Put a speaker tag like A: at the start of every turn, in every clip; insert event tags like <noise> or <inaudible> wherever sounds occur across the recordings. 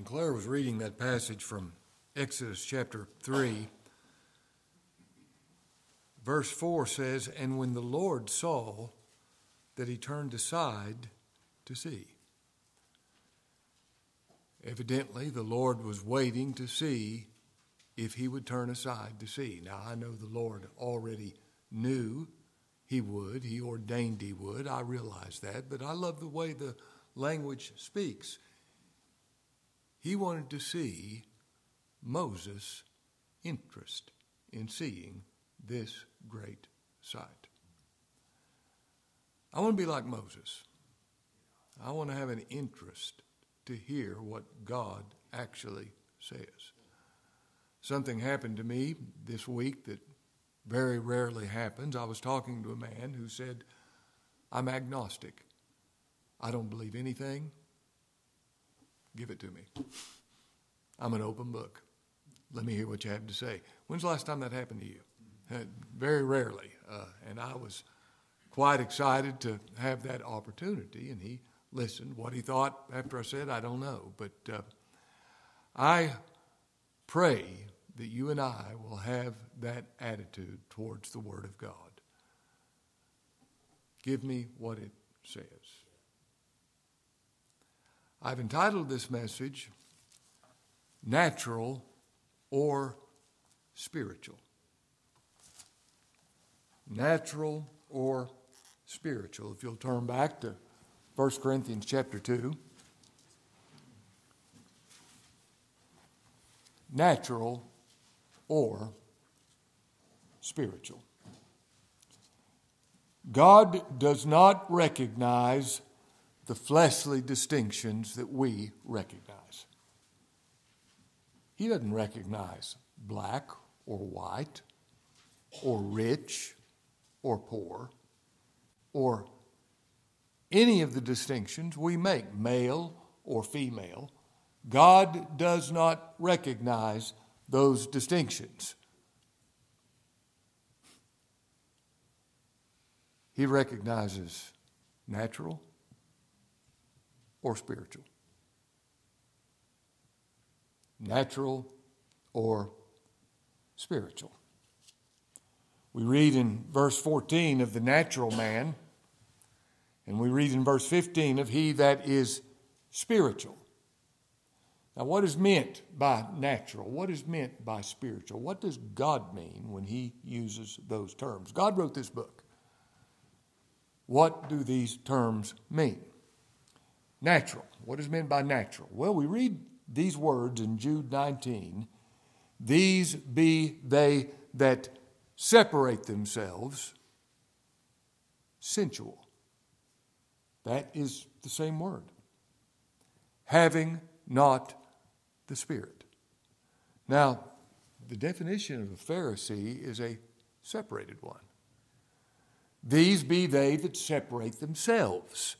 A: When Claire was reading that passage from Exodus chapter 3, verse 4 says, And when the Lord saw that he turned aside to see. Evidently, the Lord was waiting to see if he would turn aside to see. Now, I know the Lord already knew he would, he ordained he would. I realize that, but I love the way the language speaks. He wanted to see Moses' interest in seeing this great sight. I want to be like Moses. I want to have an interest to hear what God actually says. Something happened to me this week that very rarely happens. I was talking to a man who said, I'm agnostic. I don't believe anything. Give it to me. I'm an open book. Let me hear what you have to say. When's the last time that happened to you? Uh, very rarely. Uh, and I was quite excited to have that opportunity, and he listened. What he thought after I said, I don't know. But uh, I pray that you and I will have that attitude towards the Word of God. Give me what it says. I've entitled this message, Natural or Spiritual. Natural or spiritual. If you'll turn back to 1 Corinthians chapter 2. Natural or spiritual. God does not recognize the fleshly distinctions that we recognize. He doesn't recognize black or white or rich or poor or any of the distinctions we make, male or female. God does not recognize those distinctions. He recognizes natural or spiritual. Natural or spiritual. We read in verse 14 of the natural man, and we read in verse 15 of he that is spiritual. Now, what is meant by natural? What is meant by spiritual? What does God mean when He uses those terms? God wrote this book. What do these terms mean? Natural. What is meant by natural? Well, we read these words in Jude 19 These be they that separate themselves sensual. That is the same word. Having not the Spirit. Now, the definition of a Pharisee is a separated one. These be they that separate themselves,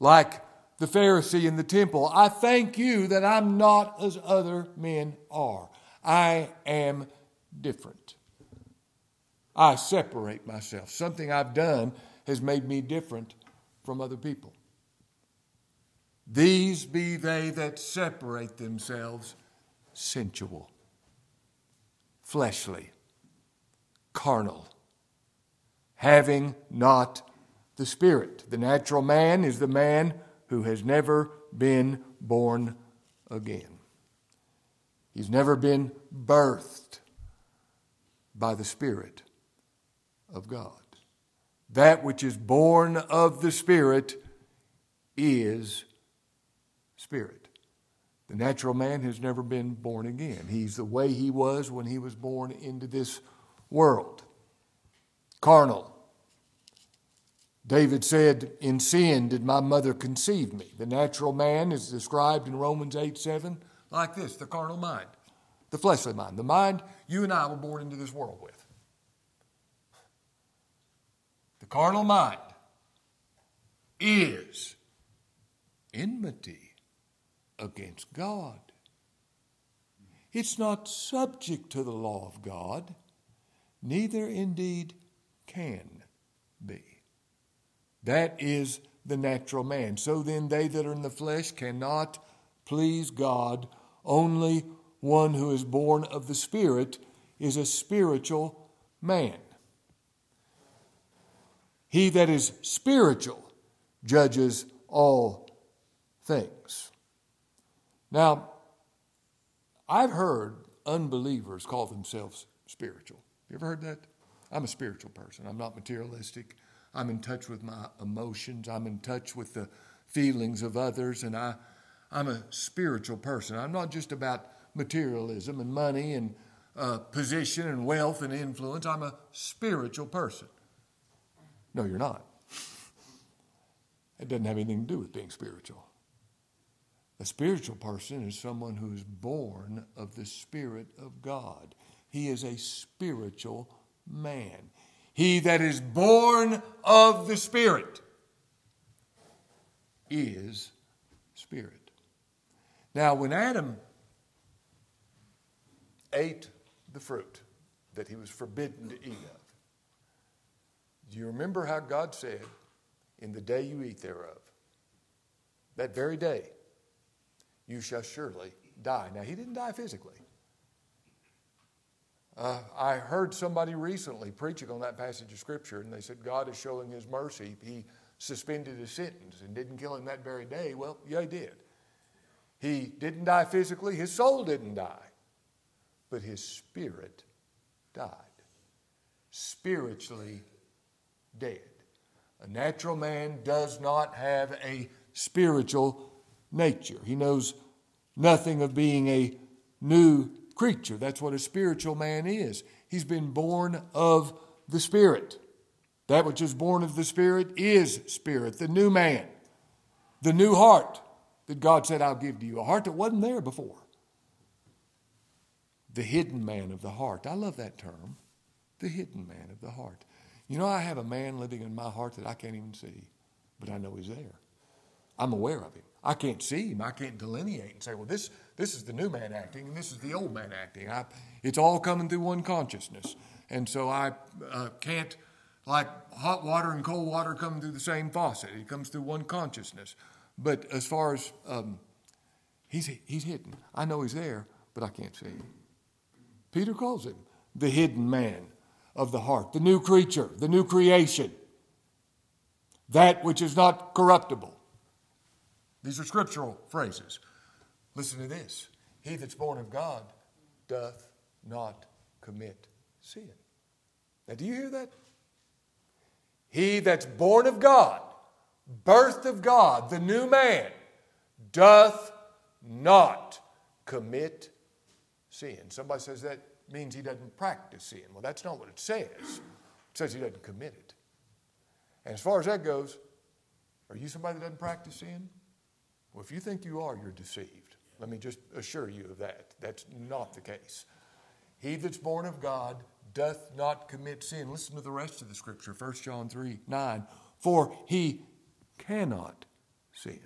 A: like the Pharisee in the temple. I thank you that I'm not as other men are. I am different. I separate myself. Something I've done has made me different from other people. These be they that separate themselves sensual, fleshly, carnal, having not the Spirit. The natural man is the man who has never been born again. He's never been birthed by the Spirit of God. That which is born of the Spirit is spirit. The natural man has never been born again. He's the way he was when he was born into this world carnal. David said, In sin did my mother conceive me. The natural man is described in Romans 8 7 like this the carnal mind, the fleshly mind, the mind you and I were born into this world with. The carnal mind is enmity against God. It's not subject to the law of God, neither indeed can be. That is the natural man. So then, they that are in the flesh cannot please God. Only one who is born of the Spirit is a spiritual man. He that is spiritual judges all things. Now, I've heard unbelievers call themselves spiritual. You ever heard that? I'm a spiritual person. I'm not materialistic. I'm in touch with my emotions. I'm in touch with the feelings of others, and I, I'm a spiritual person. I'm not just about materialism and money and uh, position and wealth and influence. I'm a spiritual person. No, you're not. <laughs> It doesn't have anything to do with being spiritual. A spiritual person is someone who is born of the Spirit of God. He is a spiritual man. He that is born of the Spirit is Spirit. Now, when Adam ate the fruit that he was forbidden to eat of, do you remember how God said, In the day you eat thereof, that very day, you shall surely die? Now, he didn't die physically. Uh, I heard somebody recently preaching on that passage of Scripture, and they said God is showing His mercy. He suspended his sentence and didn't kill him that very day. Well, yeah, he did. He didn't die physically, his soul didn't die, but his spirit died. Spiritually dead. A natural man does not have a spiritual nature. He knows nothing of being a new creature. That's what a spiritual man is. He's been born of the Spirit. That which is born of the Spirit is Spirit, the new man, the new heart that God said, I'll give to you, a heart that wasn't there before. The hidden man of the heart. I love that term, the hidden man of the heart. You know, I have a man living in my heart that I can't even see, but I know he's there. I'm aware of him. I can't see him. I can't delineate and say, well, this, this is the new man acting and this is the old man acting. I, it's all coming through one consciousness. And so I uh, can't, like hot water and cold water coming through the same faucet, it comes through one consciousness. But as far as um, he's, he's hidden, I know he's there, but I can't see him. Peter calls him the hidden man of the heart, the new creature, the new creation, that which is not corruptible these are scriptural phrases. Listen to this He that's born of God doth not commit sin. Now, do you hear that? He that's born of God, birthed of God, the new man, doth not commit sin. Somebody says that means he doesn't practice sin. Well, that's not what it says. It says he doesn't commit it. And as far as that goes, are you somebody that doesn't practice sin? Well, if you think you are, you're deceived. Let me just assure you of that. That's not the case. He that's born of God doth not commit sin. Listen to the rest of the scripture, 1 John 3 9. For he cannot sin.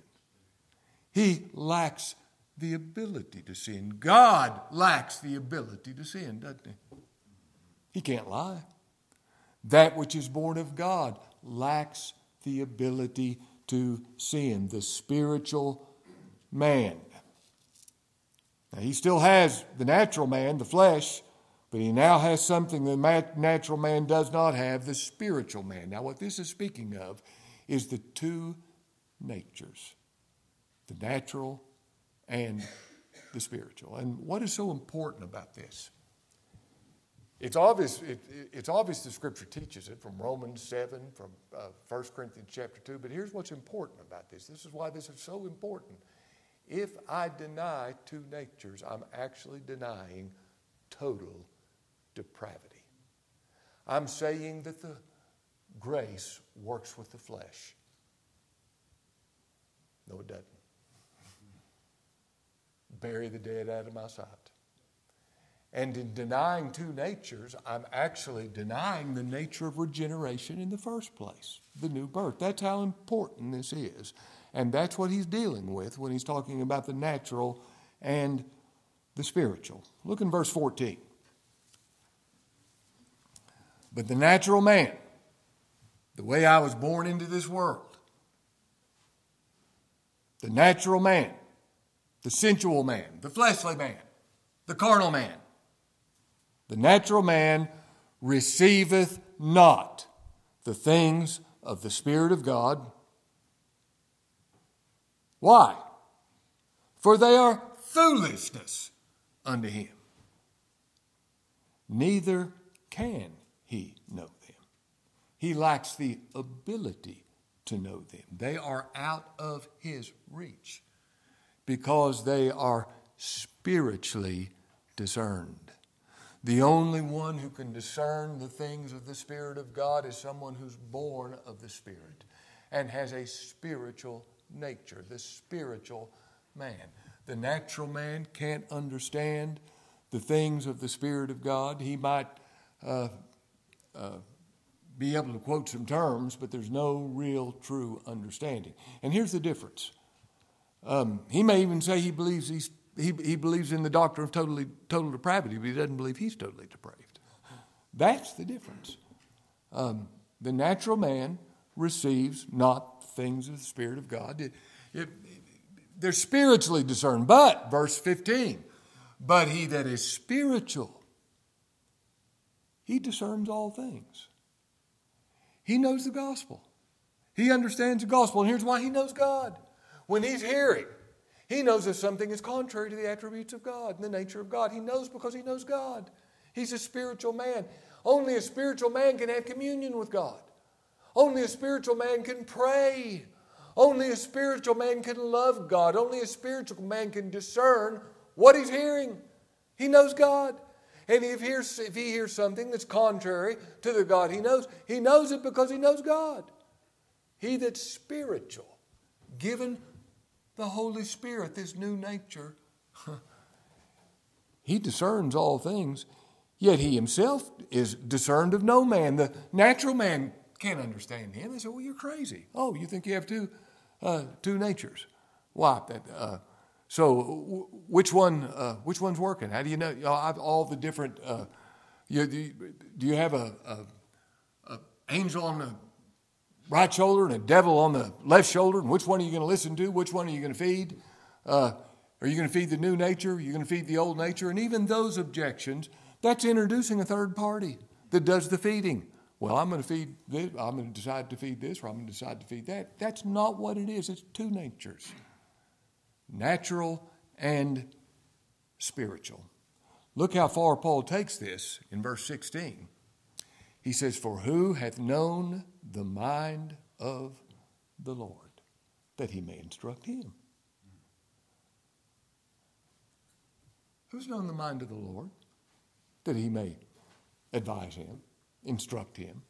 A: He lacks the ability to sin. God lacks the ability to sin, doesn't he? He can't lie. That which is born of God lacks the ability to sin, the spiritual man. Now, he still has the natural man, the flesh, but he now has something the natural man does not have the spiritual man. Now, what this is speaking of is the two natures the natural and the spiritual. And what is so important about this? It's obvious, it, it's obvious the scripture teaches it from Romans 7, from uh, 1 Corinthians chapter 2, but here's what's important about this. This is why this is so important. If I deny two natures, I'm actually denying total depravity. I'm saying that the grace works with the flesh. No, it doesn't. Bury the dead out of my sight. And in denying two natures, I'm actually denying the nature of regeneration in the first place, the new birth. That's how important this is. And that's what he's dealing with when he's talking about the natural and the spiritual. Look in verse 14. But the natural man, the way I was born into this world, the natural man, the sensual man, the fleshly man, the carnal man. The natural man receiveth not the things of the Spirit of God. Why? For they are foolishness unto him. Neither can he know them. He lacks the ability to know them. They are out of his reach because they are spiritually discerned. The only one who can discern the things of the Spirit of God is someone who's born of the Spirit and has a spiritual nature, the spiritual man. The natural man can't understand the things of the Spirit of God. He might uh, uh, be able to quote some terms, but there's no real true understanding. And here's the difference. Um, he may even say he believes he's he, he believes in the doctrine of totally, total depravity, but he doesn't believe he's totally depraved. That's the difference. Um, the natural man receives not things of the Spirit of God. It, it, they're spiritually discerned. But, verse 15, but he that is spiritual, he discerns all things. He knows the gospel. He understands the gospel. And here's why he knows God. When he's hearing, he knows if something is contrary to the attributes of God and the nature of God. He knows because he knows God. He's a spiritual man. Only a spiritual man can have communion with God. Only a spiritual man can pray. Only a spiritual man can love God. Only a spiritual man can discern what he's hearing. He knows God. And if, he hears, if he hears something that's contrary to the God he knows, he knows it because he knows God. He that's spiritual, given the Holy Spirit, this new nature. <laughs> he discerns all things, yet he himself is discerned of no man. The natural man can't understand him. They say, Well, you're crazy. Oh, you think you have two, uh, two natures? Why? That, uh, so, w- which one? Uh, which one's working? How do you know all the different? Uh, you, do you have a, a, a angel on the right shoulder and a devil on the left shoulder, and which one are you going to listen to? Which one are you going to feed? Uh, are you going to feed the new nature? Are you going to feed the old nature? And even those objections, that's introducing a third party that does the feeding. Well, I'm going to feed this, I'm going to decide to feed this, or I'm going to decide to feed that. That's not what it is. It's two natures natural and spiritual. Look how far Paul takes this in verse 16. He says, For who hath known the mind of the Lord, that he may instruct him? Who's known the mind of the Lord, that he may advise him, instruct him,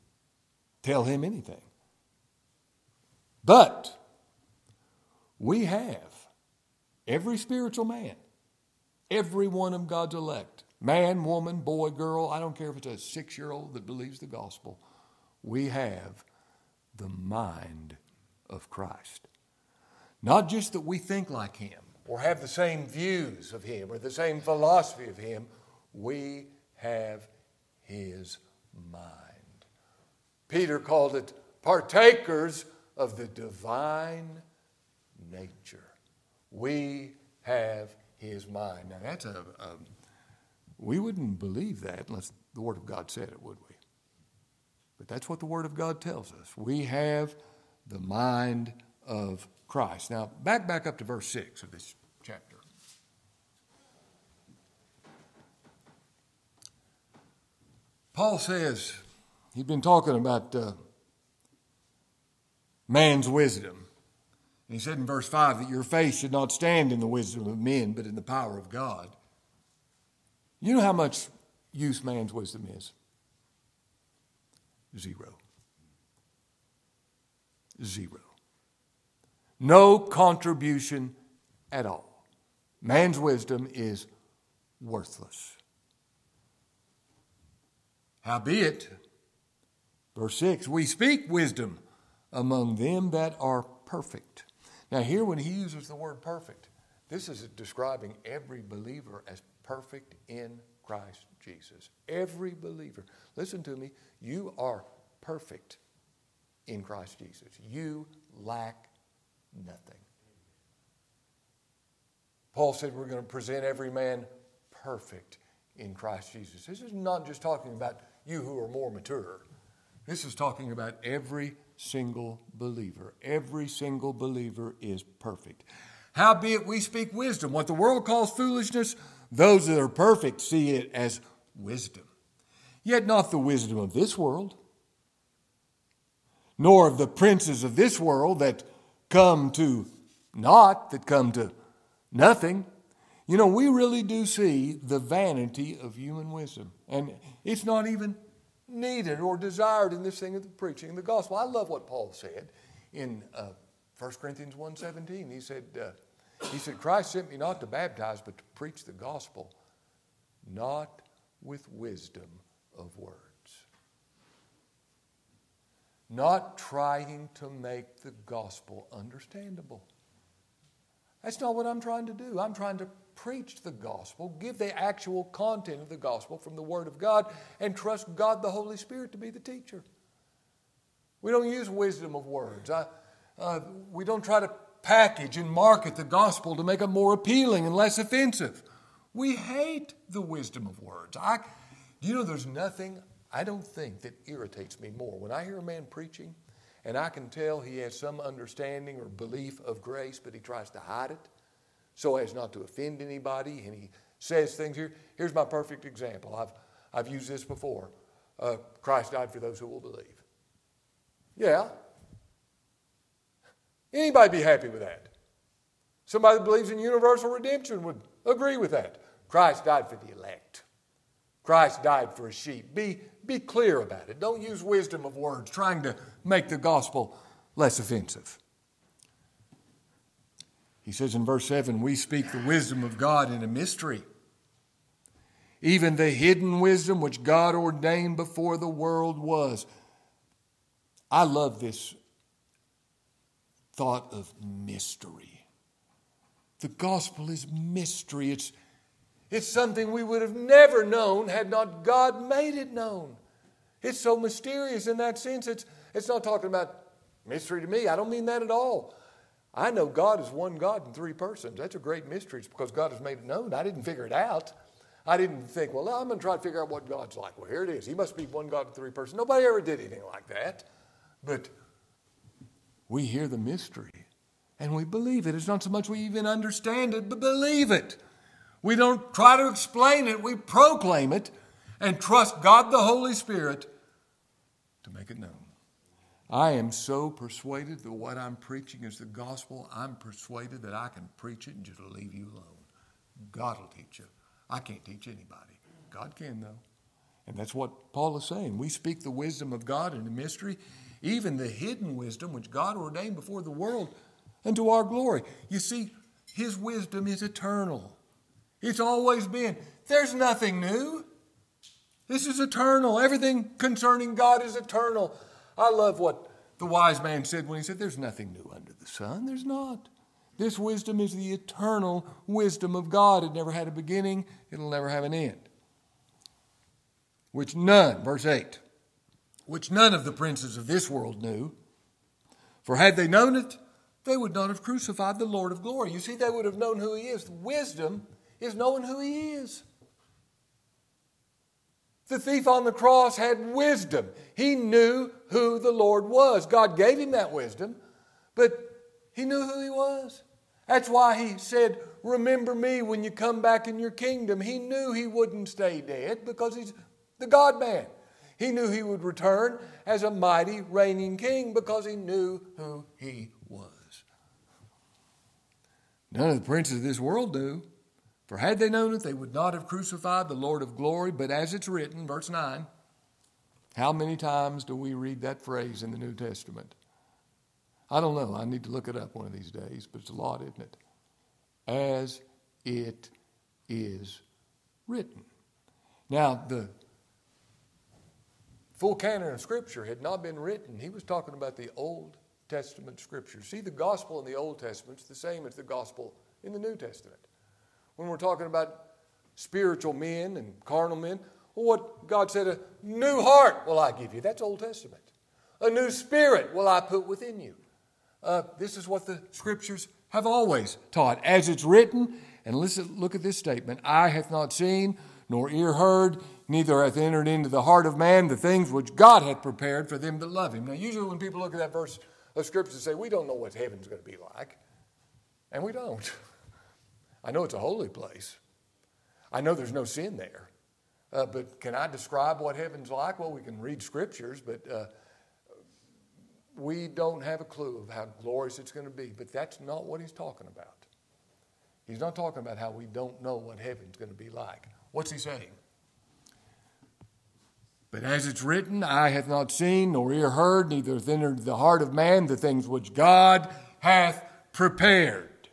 A: tell him anything? But we have every spiritual man, every one of God's elect, man, woman, boy, girl, I don't care if it's a six year old that believes the gospel, we have the mind of Christ. Not just that we think like Him or have the same views of Him or the same philosophy of Him, we have His mind. Peter called it partakers of the divine nature. We have His mind. Now, that's a, a we wouldn't believe that unless the Word of God said it, would we? But that's what the Word of God tells us. We have the mind of Christ. Now, back back up to verse 6 of this chapter. Paul says, he's been talking about uh, man's wisdom. And he said in verse 5 that your faith should not stand in the wisdom of men, but in the power of God. You know how much use man's wisdom is? Zero. Zero. No contribution at all. Man's wisdom is worthless. Howbeit, verse 6, we speak wisdom among them that are perfect. Now, here when he uses the word perfect, this is describing every believer as perfect in Christ Jesus. Every believer. Listen to me. You are perfect in Christ Jesus. You lack nothing. Paul said we're going to present every man perfect in Christ Jesus. This is not just talking about you who are more mature. This is talking about every single believer. Every single believer is perfect. Howbeit we speak wisdom. What the world calls foolishness, those that are perfect see it as wisdom. Yet not the wisdom of this world, nor of the princes of this world that come to naught, that come to nothing. You know, we really do see the vanity of human wisdom. And it's not even needed or desired in this thing of the preaching of the gospel. I love what Paul said in uh, 1 Corinthians 1.17. He said, uh, he said, Christ sent me not to baptize, but to preach the gospel, not with wisdom of words. Not trying to make the gospel understandable. That's not what I'm trying to do. I'm trying to preach the gospel, give the actual content of the gospel from the Word of God, and trust God the Holy Spirit to be the teacher. We don't use wisdom of words. I, uh, we don't try to package and market the gospel to make it more appealing and less offensive. We hate the wisdom of words. I, you know, there's nothing I don't think that irritates me more when I hear a man preaching and I can tell he has some understanding or belief of grace, but he tries to hide it so as not to offend anybody. And he says things here. Here's my perfect example. I've, I've used this before. Uh, Christ died for those who will believe. Yeah. Anybody be happy with that? Somebody that believes in universal redemption would agree with that. Christ died for the elect. Christ died for a sheep. Be, be clear about it. Don't use wisdom of words trying to make the gospel less offensive. He says in verse 7 We speak the wisdom of God in a mystery, even the hidden wisdom which God ordained before the world was. I love this thought of mystery. The gospel is mystery. It's, it's something we would have never known had not God made it known. It's so mysterious in that sense. It's, it's not talking about mystery to me. I don't mean that at all. I know God is one God in three persons. That's a great mystery. It's because God has made it known. I didn't figure it out. I didn't think, well, I'm going to try to figure out what God's like. Well, here it is. He must be one God in three persons. Nobody ever did anything like that. But we hear the mystery and we believe it. It's not so much we even understand it, but believe it. We don't try to explain it, we proclaim it and trust God the Holy Spirit to make it known. I am so persuaded that what I'm preaching is the gospel. I'm persuaded that I can preach it and just leave you alone. God will teach you. I can't teach anybody. God can, though. And that's what Paul is saying. We speak the wisdom of God in the mystery, even the hidden wisdom which God ordained before the world unto our glory. You see, His wisdom is eternal, it's always been. There's nothing new. This is eternal. Everything concerning God is eternal. I love what the wise man said when he said, There's nothing new under the sun. There's not. This wisdom is the eternal wisdom of God. It never had a beginning, it'll never have an end. Which none, verse 8, which none of the princes of this world knew. For had they known it, they would not have crucified the Lord of glory. You see, they would have known who he is. Wisdom is knowing who he is. The thief on the cross had wisdom. He knew who the Lord was. God gave him that wisdom, but he knew who he was. That's why he said, Remember me when you come back in your kingdom. He knew he wouldn't stay dead because he's the God man. He knew he would return as a mighty reigning king because he knew who he was. None of the princes of this world knew. For had they known it, they would not have crucified the Lord of glory. But as it's written, verse 9, how many times do we read that phrase in the New Testament? I don't know. I need to look it up one of these days, but it's a lot, isn't it? As it is written. Now, the full canon of Scripture had not been written. He was talking about the Old Testament Scripture. See, the gospel in the Old Testament is the same as the gospel in the New Testament when we're talking about spiritual men and carnal men. Well, what God said, a new heart will I give you. That's Old Testament. A new spirit will I put within you. Uh, this is what the scriptures have always taught. As it's written, And listen, look at this statement Eye hath not seen, nor ear heard, neither hath entered into the heart of man the things which God hath prepared for them that love him. Now, usually when people look at that verse of Scripture, they say, We don't know what heaven's going to be like. And we don't. <laughs> I know it's a holy place. I know there's no sin there. Uh, but can I describe what heaven's like? Well, we can read scriptures, but uh, we don't have a clue of how glorious it's going to be. But that's not what he's talking about. He's not talking about how we don't know what heaven's going to be like. What's he saying? But as it's written, eye hath not seen, nor ear heard, neither hath entered the heart of man the things which God hath prepared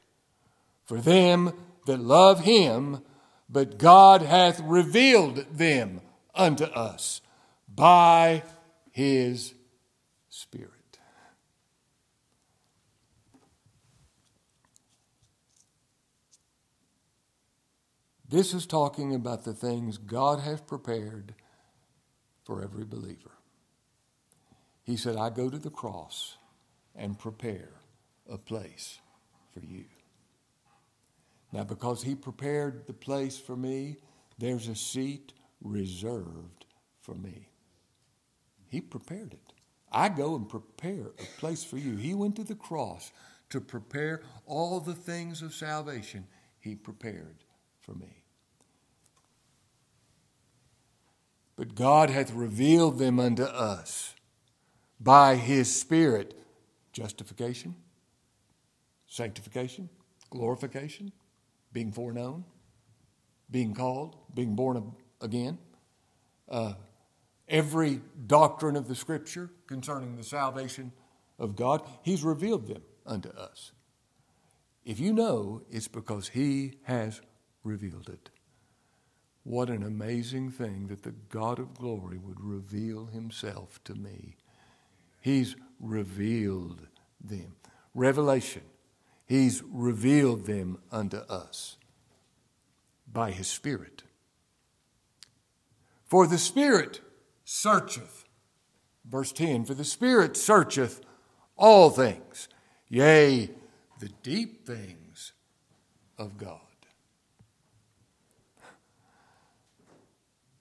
A: for them that love him, but God hath revealed them unto us by his Spirit. This is talking about the things God has prepared for every believer. He said, I go to the cross and prepare a place for you. Now, because He prepared the place for me, there's a seat reserved for me. He prepared it. I go and prepare a place for you. He went to the cross to prepare all the things of salvation He prepared for me. But God hath revealed them unto us by His Spirit justification, sanctification, glorification, being foreknown, being called, being born again. Uh, every doctrine of the Scripture concerning the salvation of God, He's revealed them unto us. If you know, it's because He has revealed it. What an amazing thing that the God of glory would reveal Himself to me. He's revealed them. Revelation He's revealed them unto us by His Spirit. For the Spirit searcheth, verse 10, for the Spirit searcheth all things, yea, the deep things of God.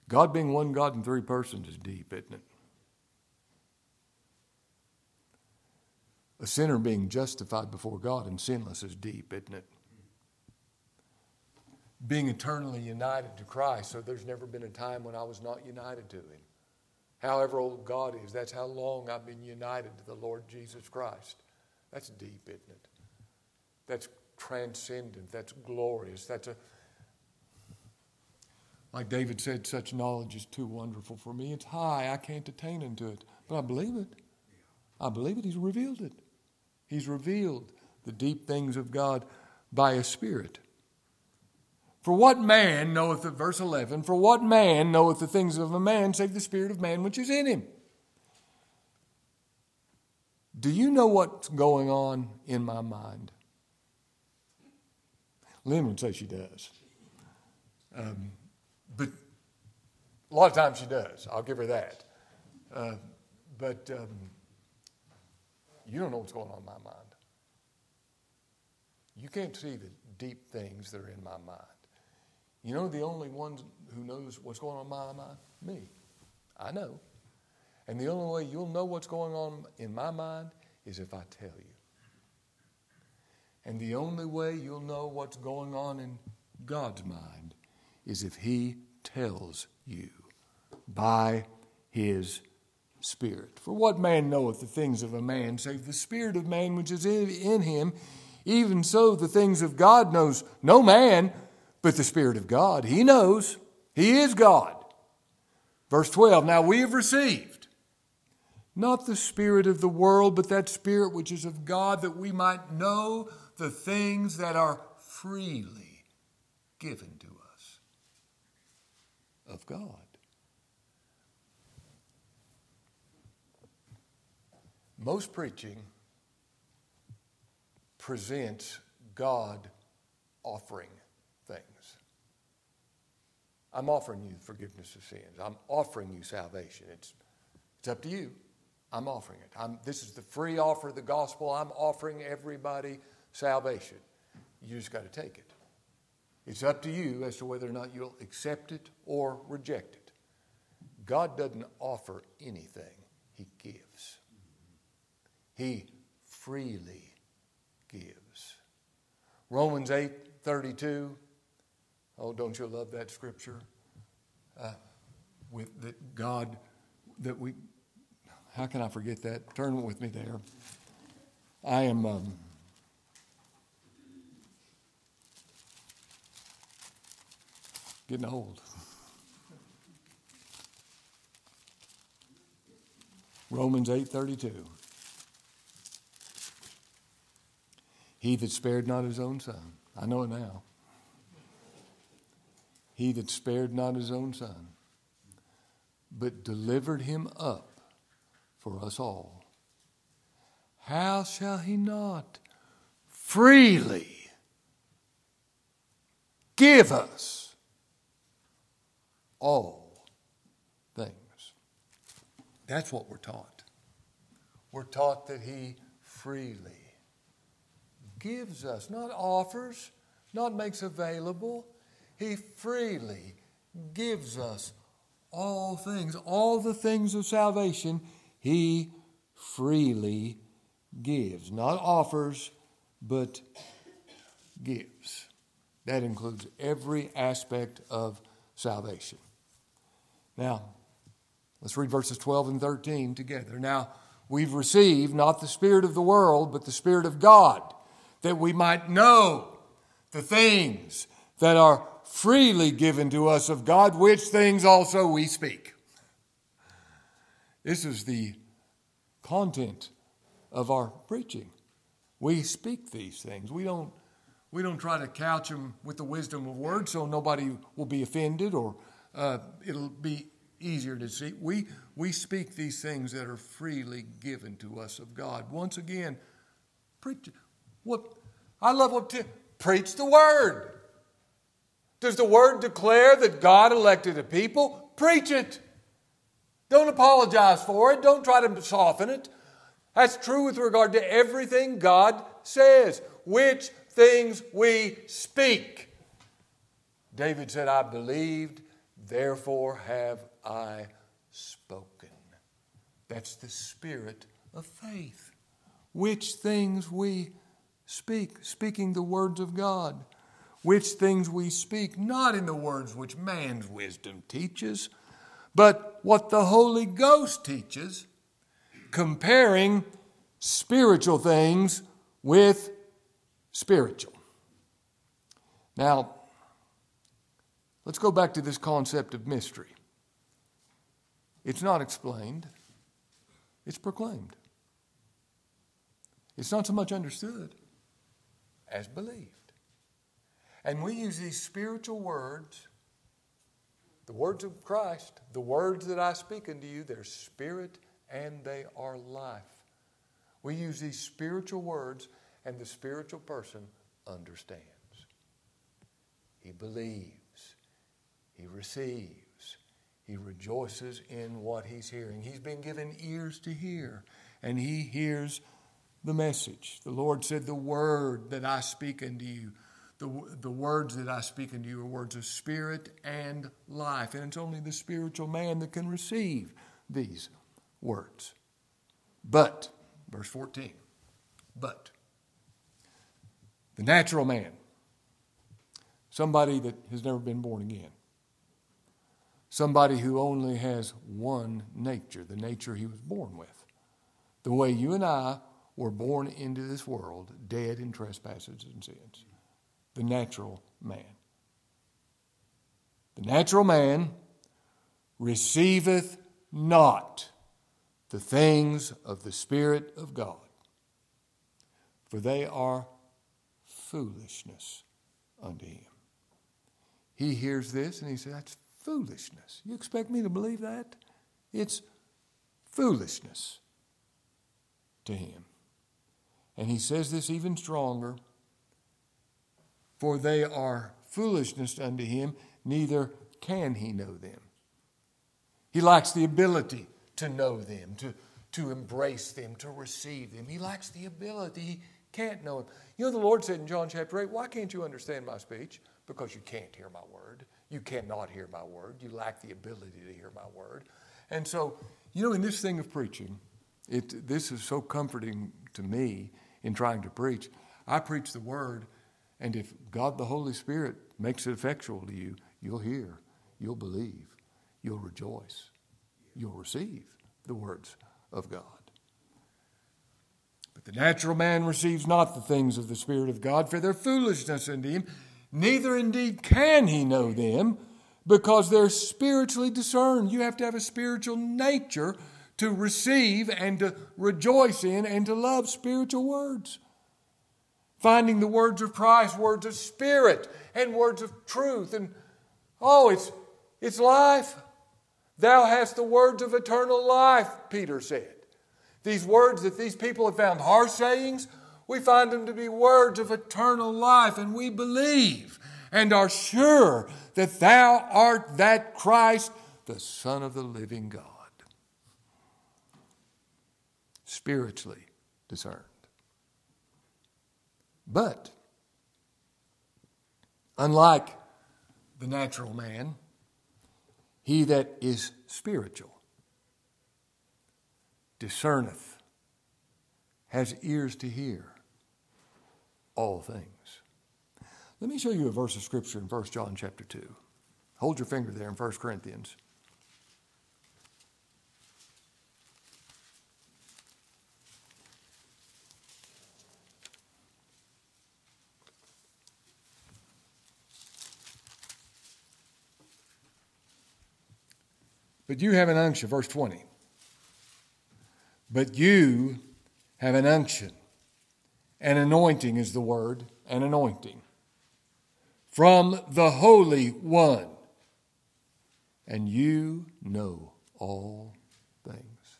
A: God being one God in three persons is deep, isn't it? A sinner being justified before God and sinless is deep, isn't it? Being eternally united to Christ, so there's never been a time when I was not united to Him. However old God is, that's how long I've been united to the Lord Jesus Christ. That's deep, isn't it? That's transcendent. That's glorious. That's a, like David said, such knowledge is too wonderful for me. It's high. I can't attain unto it. But I believe it. I believe it. He's revealed it. He's revealed the deep things of God by a Spirit. For what man knoweth, the, verse 11, for what man knoweth the things of a man save the Spirit of man which is in him? Do you know what's going on in my mind? Lynn would say she does. Um, but a lot of times she does. I'll give her that. Uh, but um, you don't know what's going on in my mind. You can't see the deep things that are in my mind. You know the only one who knows what's going on in my mind? Me. I know. And the only way you'll know what's going on in my mind is if I tell you. And the only way you'll know what's going on in God's mind is if He tells you by His Spirit. For what man knoweth the things of a man, save the Spirit of man which is in him? Even so, the things of God knows no man, but the Spirit of God. He knows. He is God. Verse 12 Now we have received not the Spirit of the world, but that Spirit which is of God, that we might know the things that are freely given of God. Most preaching presents God offering things. I'm offering you forgiveness of sins. I'm offering you salvation. It's, it's up to you. I'm offering it. I'm, this is the free offer of the gospel. I'm offering everybody salvation. You just got to take it. It's up to you as to whether or not you'll accept it or reject it. God doesn't offer anything, He gives. He freely gives. Romans 8 32. Oh, don't you love that scripture? Uh, with that God, that we, how can I forget that? Turn with me there. I am. Um, getting old. Romans 8:32 He that spared not his own son. I know it now. He that spared not his own son but delivered him up for us all how shall he not freely give us all things that's what we're taught. We're taught that He freely gives us, not offers, not makes available. He freely gives us all things, all the things of salvation, He freely gives. Not offers, but gives. That includes every aspect of salvation. Now, Let's read verses 12 and 13 together. Now, we've received not the Spirit of the world, but the Spirit of God, that we might know the things that are freely given to us of God, which things also we speak. This is the content of our preaching. We speak these things. We don't, we don't try to couch them with the wisdom of words so nobody will be offended or uh, it'll be easier to see. We, we speak these things that are freely given to us of God. Once again, preach what I love what preach the word. Does the word declare that God elected a people? Preach it. Don't apologize for it. Don't try to soften it. That's true with regard to everything God says, which things we speak. David said, I believed, therefore have I spoken. That's the spirit of faith. Which things we speak, speaking the words of God. Which things we speak, not in the words which man's wisdom teaches, but what the Holy Ghost teaches, comparing spiritual things with spiritual. Now, let's go back to this concept of mystery. It's not explained, it's proclaimed. It's not so much understood as believed. And we use these spiritual words, the words of Christ, the words that I speak unto you, they're spirit and they are life. We use these spiritual words, and the spiritual person understands. He believes, he receives. He rejoices in what he's hearing. He's been given ears to hear, and he hears the message. The Lord said, The word that I speak unto you, the, the words that I speak unto you are words of spirit and life. And it's only the spiritual man that can receive these words. But, verse 14, but the natural man, somebody that has never been born again, somebody who only has one nature, the nature he was born with. The way you and I were born into this world, dead in trespasses and sins. The natural man. The natural man receiveth not the things of the Spirit of God, for they are foolishness unto him. He hears this and he says, That's foolishness. You expect me to believe that? It's foolishness to him. And he says this even stronger for they are foolishness unto him, neither can he know them. He lacks the ability to know them, to, to embrace them, to receive them. He lacks the ability, he can't know them. You know, the Lord said in John chapter 8, Why can't you understand my speech? because you can't hear my word. You cannot hear my word. You lack the ability to hear my word. And so, you know, in this thing of preaching, it, this is so comforting to me in trying to preach. I preach the word, and if God the Holy Spirit makes it effectual to you, you'll hear, you'll believe, you'll rejoice, you'll receive the words of God. But the natural man receives not the things of the Spirit of God, for they're foolishness unto him, neither indeed can he know them, because they're spiritually discerned. You have to have a spiritual nature to receive and to rejoice in and to love spiritual words. Finding the words of Christ, words of spirit, and words of truth. And oh, it's, it's life. Thou hast the words of eternal life, Peter said. These words that these people have found harsh sayings, we find them to be words of eternal life, and we believe and are sure that thou art that Christ, the Son of the living God spiritually discerned. But, unlike the natural man, he that is spiritual discerneth, has ears to hear all things. Let me show you a verse of scripture in 1 John chapter 2. Hold your finger there in 1 Corinthians But you have an unction, verse 20. But you have an unction. An anointing is the word, an anointing. From the Holy One. And you know all things.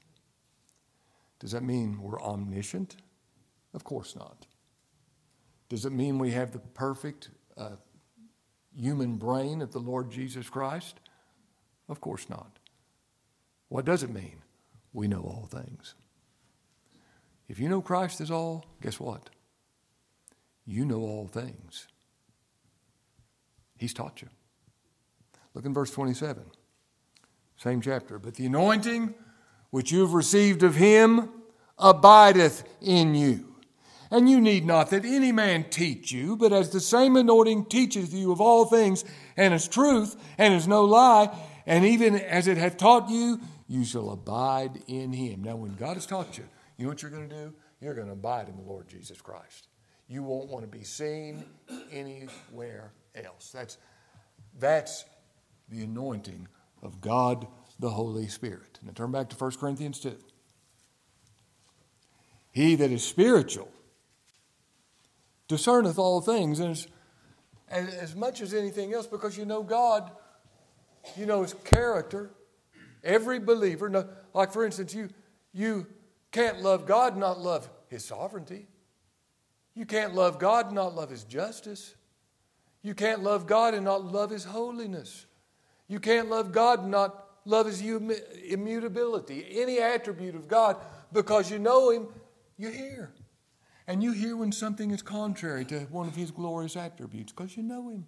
A: Does that mean we're omniscient? Of course not. Does it mean we have the perfect uh, human brain of the Lord Jesus Christ? Of course not. What does it mean? We know all things. If you know Christ is all, guess what? You know all things. He's taught you. Look in verse 27, same chapter. But the anointing which you've received of him abideth in you. And you need not that any man teach you, but as the same anointing teacheth you of all things, and is truth, and is no lie, and even as it hath taught you, you shall abide in him. Now, when God has taught you, you know what you're going to do? You're going to abide in the Lord Jesus Christ. You won't want to be seen anywhere else. That's, that's the anointing of God the Holy Spirit. Now turn back to 1 Corinthians 2. He that is spiritual discerneth all things, and as, as much as anything else, because you know God, you know His character, Every believer, like for instance, you, you can't love God not love His sovereignty. You can't love God and not love His justice. You can't love God and not love His holiness. You can't love God and not love His immutability, any attribute of God, because you know Him, you hear. And you hear when something is contrary to one of His glorious attributes because you know Him.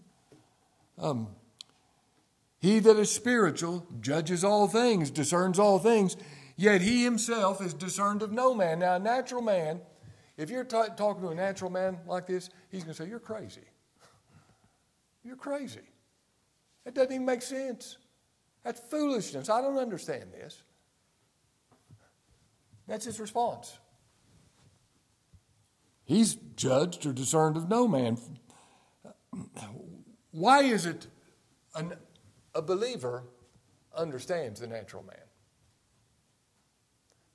A: Um, he that is spiritual judges all things, discerns all things, yet he himself is discerned of no man. Now, a natural man, if you're t- talking to a natural man like this, he's going to say, You're crazy. You're crazy. That doesn't even make sense. That's foolishness. I don't understand this. That's his response. He's judged or discerned of no man. Why is it an a believer understands the natural man.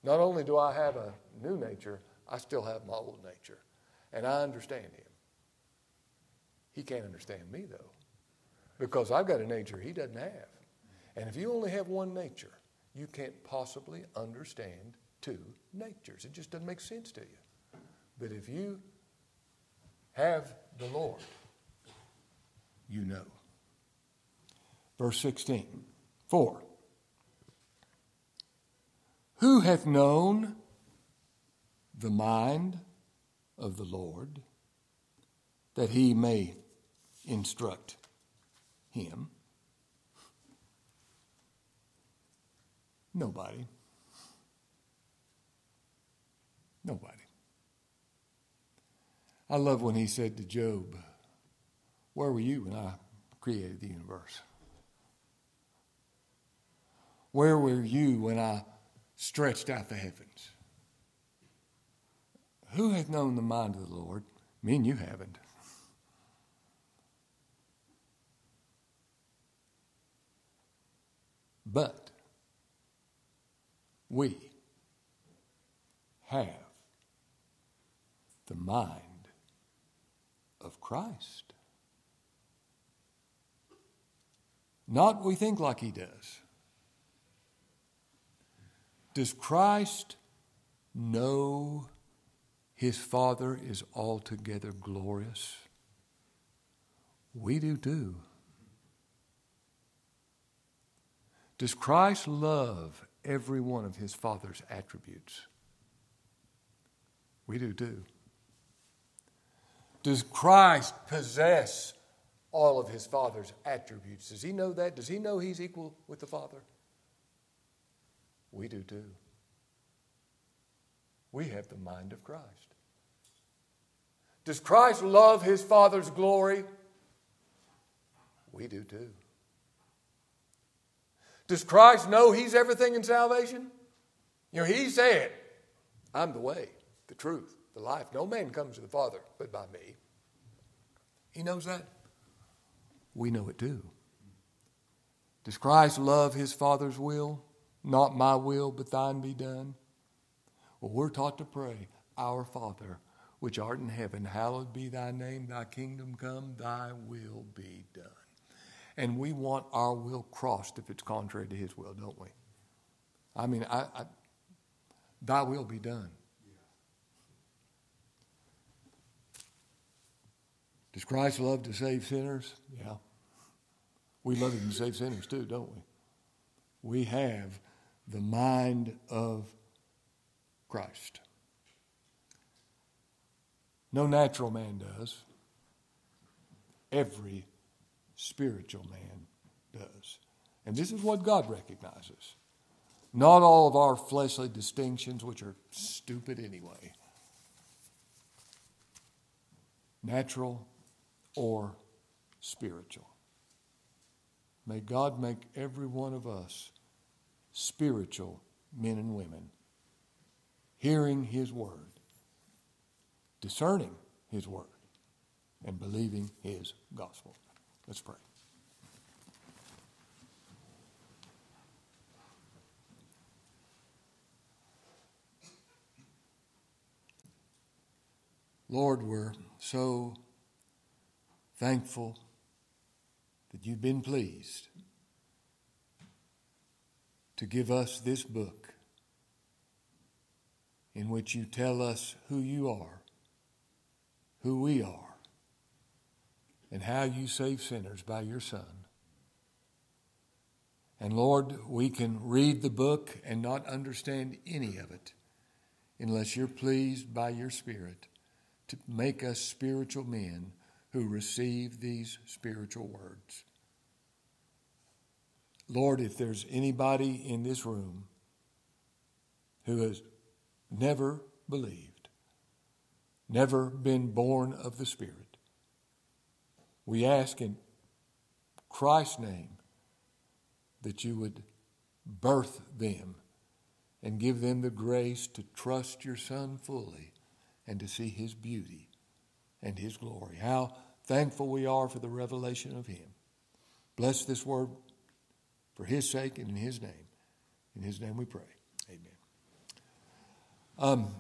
A: Not only do I have a new nature, I still have my old nature. And I understand him. He can't understand me, though, because I've got a nature he doesn't have. And if you only have one nature, you can't possibly understand two natures. It just doesn't make sense to you. But if you have the Lord, you know. Verse 16. 4. Who hath known the mind of the Lord that he may instruct him? Nobody. Nobody. I love when he said to Job, Where were you when I created the universe? Where were you when I stretched out the heavens? Who hath known the mind of the Lord? Me and you haven't. But we have the mind of Christ. Not we think like he does. Does Christ know his Father is altogether glorious? We do too. Does Christ love every one of his Father's attributes? We do too. Does Christ possess all of his Father's attributes? Does he know that? Does he know he's equal with the Father? We do too. We have the mind of Christ. Does Christ love his Father's glory? We do too. Does Christ know he's everything in salvation? You know, he said, I'm the way, the truth, the life. No man comes to the Father but by me. He knows that. We know it too. Does Christ love his Father's will? Not my will, but thine be done. Well, we're taught to pray, Our Father, which art in heaven, hallowed be thy name, thy kingdom come, thy will be done. And we want our will crossed if it's contrary to his will, don't we? I mean, I, I, thy will be done. Does Christ love to save sinners? Yeah. We love him to save sinners too, don't we? We have the mind of Christ. No natural man does. Every spiritual man does. And this is what God recognizes. Not all of our fleshly distinctions, which are stupid anyway. Natural or spiritual. May God make every one of us spiritual men and women, hearing His word, discerning His word, and believing His gospel. Let's pray. Lord, we're so thankful that you've been pleased to give us this book in which you tell us who you are, who we are, and how you save sinners by your Son. And Lord, we can read the book and not understand any of it unless you're pleased by your Spirit to make us spiritual men who receive these spiritual words. Lord, if there's anybody in this room who has never believed, never been born of the Spirit, we ask in Christ's name that you would birth them and give them the grace to trust your Son fully and to see his beauty and his glory. How thankful we are for the revelation of him. Bless this word for his sake and in his name. In his name we pray. Amen. Um,